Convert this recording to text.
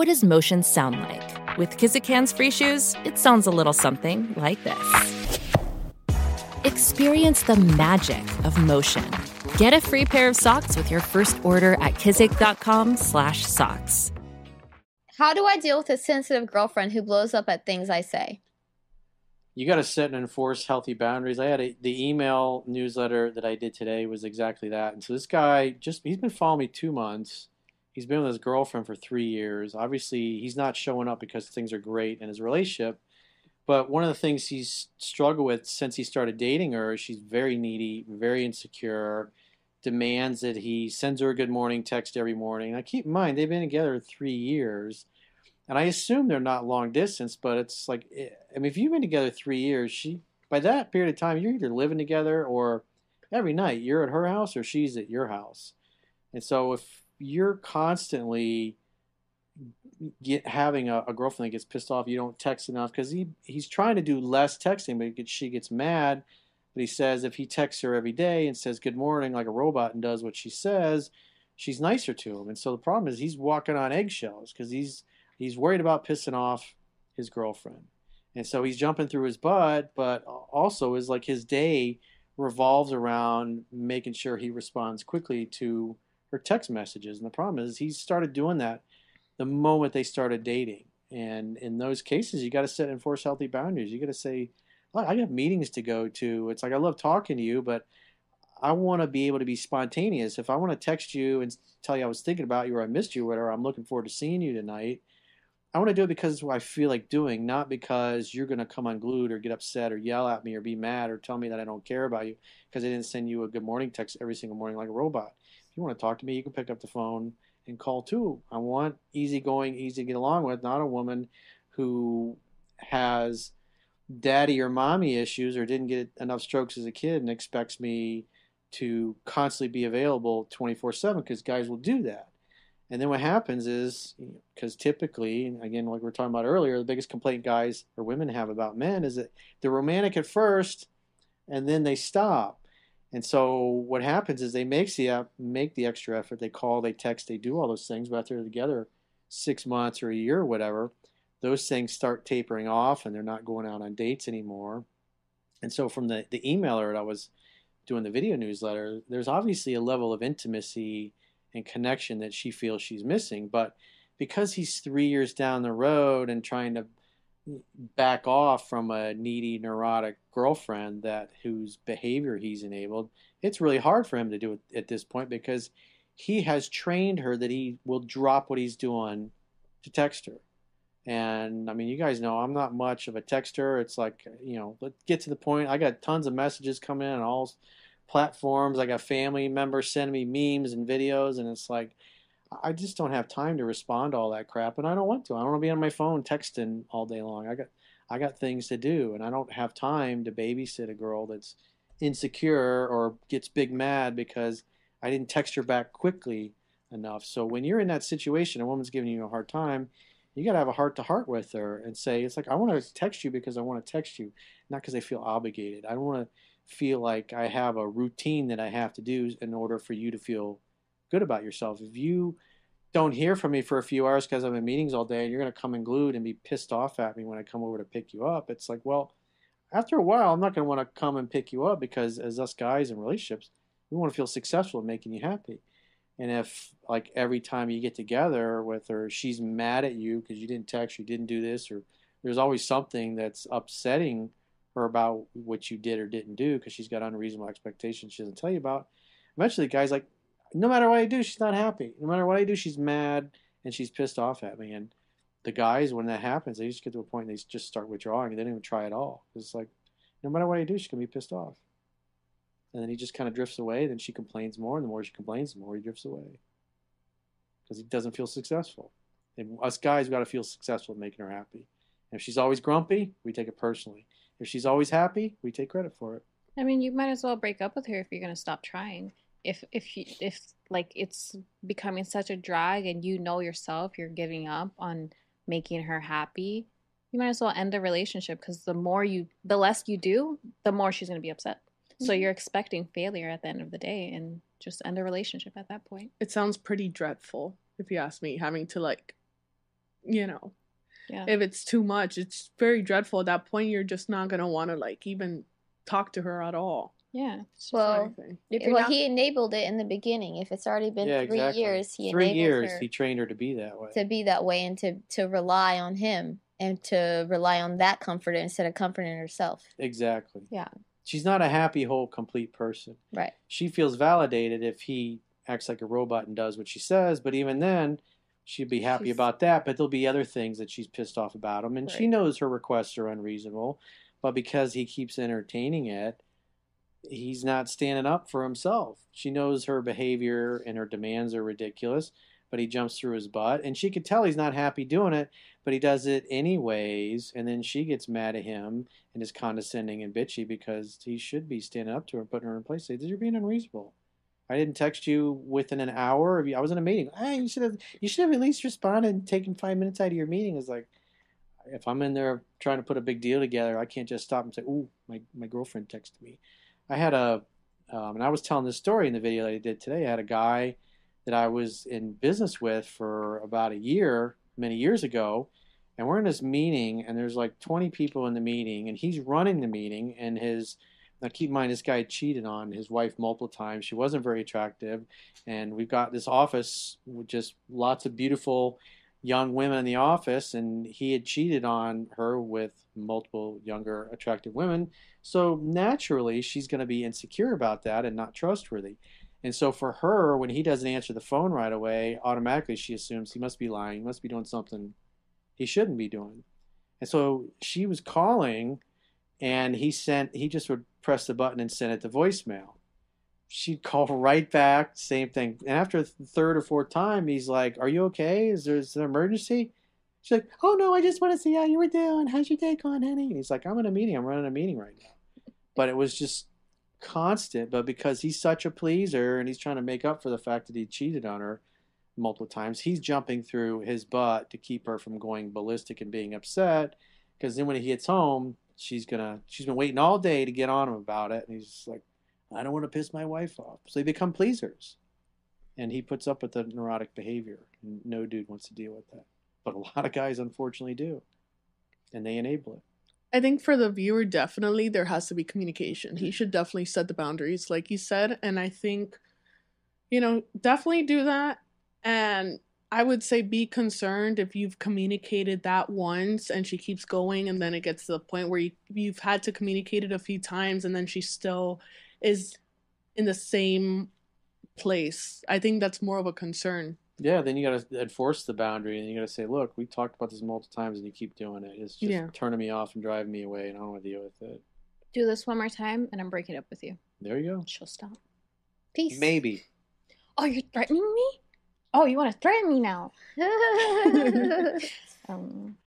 What does motion sound like? With Kizik hands free shoes, it sounds a little something like this. Experience the magic of motion. Get a free pair of socks with your first order at kizik.com/socks. How do I deal with a sensitive girlfriend who blows up at things I say? You got to set and enforce healthy boundaries. I had a, the email newsletter that I did today was exactly that. And so this guy just he's been following me 2 months. He's been with his girlfriend for 3 years. Obviously, he's not showing up because things are great in his relationship. But one of the things he's struggled with since he started dating her, is she's very needy, very insecure demands that he sends her a good morning text every morning. Now, keep in mind, they've been together three years, and I assume they're not long distance, but it's like, eh, I mean, if you've been together three years, she by that period of time, you're either living together or every night you're at her house or she's at your house. And so if you're constantly get having a, a girlfriend that gets pissed off, you don't text enough because he he's trying to do less texting, but gets, she gets mad but he says if he texts her every day and says good morning like a robot and does what she says, she's nicer to him. And so the problem is he's walking on eggshells because he's he's worried about pissing off his girlfriend. And so he's jumping through his butt, but also is like his day revolves around making sure he responds quickly to her text messages. And the problem is he started doing that the moment they started dating. And in those cases, you got to set and enforce healthy boundaries. You got to say, I have meetings to go to. It's like I love talking to you, but I want to be able to be spontaneous. If I want to text you and tell you I was thinking about you or I missed you or whatever, I'm looking forward to seeing you tonight. I want to do it because it's what I feel like doing, not because you're going to come unglued or get upset or yell at me or be mad or tell me that I don't care about you because I didn't send you a good morning text every single morning like a robot. If you want to talk to me, you can pick up the phone and call too. I want easygoing, easy to get along with, not a woman who has daddy or mommy issues or didn't get enough strokes as a kid and expects me to constantly be available 24 7 because guys will do that. And then what happens is, because typically, again, like we were talking about earlier, the biggest complaint guys or women have about men is that they're romantic at first and then they stop. And so what happens is they make the make the extra effort. They call, they text, they do all those things. But after they're together six months or a year or whatever, those things start tapering off and they're not going out on dates anymore. And so from the, the emailer that I was doing the video newsletter, there's obviously a level of intimacy and connection that she feels she's missing. But because he's three years down the road and trying to back off from a needy, neurotic girlfriend that whose behavior he's enabled, it's really hard for him to do it at this point because he has trained her that he will drop what he's doing to text her. And I mean, you guys know I'm not much of a texter. It's like, you know, let's get to the point. I got tons of messages coming in on all platforms. I got family members sending me memes and videos, and it's like, I just don't have time to respond to all that crap, and I don't want to. I don't want to be on my phone texting all day long. I got, I got things to do, and I don't have time to babysit a girl that's insecure or gets big mad because I didn't text her back quickly enough. So when you're in that situation, a woman's giving you a hard time you got to have a heart to heart with her and say, it's like, I want to text you because I want to text you, not because I feel obligated. I don't want to feel like I have a routine that I have to do in order for you to feel good about yourself. If you don't hear from me for a few hours because I'm in meetings all day and you're going to come and glued and be pissed off at me when I come over to pick you up, it's like, well, after a while, I'm not going to want to come and pick you up because as us guys in relationships, we want to feel successful in making you happy. And if like every time you get together with her, she's mad at you because you didn't text, you didn't do this, or there's always something that's upsetting her about what you did or didn't do because she's got unreasonable expectations she doesn't tell you about. Eventually, the guy's like, no matter what I do, she's not happy. No matter what I do, she's mad and she's pissed off at me. And the guys, when that happens, they just get to a point they just start withdrawing. They don't even try at all. It's like, no matter what I do, she's gonna be pissed off. And then he just kind of drifts away. Then she complains more, and the more she complains, the more he drifts away because he doesn't feel successful. And us guys, we got to feel successful in making her happy. And if she's always grumpy, we take it personally. If she's always happy, we take credit for it. I mean, you might as well break up with her if you're gonna stop trying. If if you, if like it's becoming such a drag and you know yourself you're giving up on making her happy, you might as well end the relationship because the more you, the less you do, the more she's gonna be upset. So Mhm. you're expecting failure at the end of the day, and just end a relationship at that point. It sounds pretty dreadful, if you ask me, having to like, you know, Yeah. if it's too much, it's very dreadful. At that point, you're just not gonna want to like even talk to her at all. Yeah. It's or Well, anything. If you're well, not- he enabled it in the beginning. If it's already been yeah, three exactly. years, he Three enabled years, her he trained her to be that way. to be that way and to to rely on him and to rely on that comfort instead of comforting herself. Exactly. Yeah. She's not a happy, whole, complete person. Right. She feels validated if he acts like a robot and does what she says, but even then, she'd be happy She's- about that. But there'll be other things that she's pissed off about him, and she knows her requests are unreasonable. But because he keeps entertaining it, he's not standing up for himself. She knows her behavior and her demands are ridiculous, but he jumps through his butt, and she could tell he's not happy doing it, but he does it anyways. And then she gets mad at him and is condescending and bitchy because he should be standing up to her and putting her in place. Say, you're being unreasonable. I didn't text you within an hour. I was in a meeting. Hey, you should have. You should have at least responded and taken five minutes out of your meeting. It's like, if I'm in there trying to put a big deal together, I can't just stop and say, "Ooh, my my girlfriend texted me." I had a, um, and I was telling this story in the video that I did today. I had a guy that I was in business with for about a year, many years ago, and we're in this meeting, and there's like 20 people in the meeting, and he's running the meeting, and his now keep in mind this guy cheated on his wife multiple times. She wasn't very attractive, and we've got this office with just lots of beautiful young women in the office, and he had cheated on her with multiple younger attractive women. So naturally, she's going to be insecure about that and not trustworthy. And so for her, when he doesn't answer the phone right away, automatically she assumes he must be lying, he must be doing something he shouldn't be doing. And so she was calling and he sent he just would press the button and send it to voicemail. She'd call right back, same thing. And after the third or fourth time, he's like, Are you okay? Is there is an emergency? She's like, Oh no, I just want to see how you were doing. How's your day going, honey? And he's like, I'm in a meeting, I'm running a meeting right now. But it was just constant, but because he's such a pleaser and he's trying to make up for the fact that he cheated on her multiple times, he's jumping through his butt to keep her from going ballistic and being upset. Because then when he gets home, she's gonna she's been waiting all day to get on him about it, and he's like, I don't want to piss my wife off. So they become pleasers, and he puts up with the neurotic behavior. And no dude wants to deal with that, but a lot of guys unfortunately do, and they enable it. I think for the viewer, definitely there has to be communication. He should definitely set the boundaries, like you said. And I think, you know, definitely do that. And I would say be concerned if you've communicated that once and she keeps going, and then it gets to the point where you, you've had to communicate it a few times, and then she still is in the same place. I think that's more of a concern. Yeah, then you got to enforce the boundary, and you got to say, "Look, we talked about this multiple times, and you keep doing it. It's just Yeah. turning me off and driving me away, and I don't want to deal with it." Do this one more time, and I'm breaking up with you. There you go. She'll stop. Peace. Maybe. Oh, you're threatening me? Oh, you want to threaten me now? um,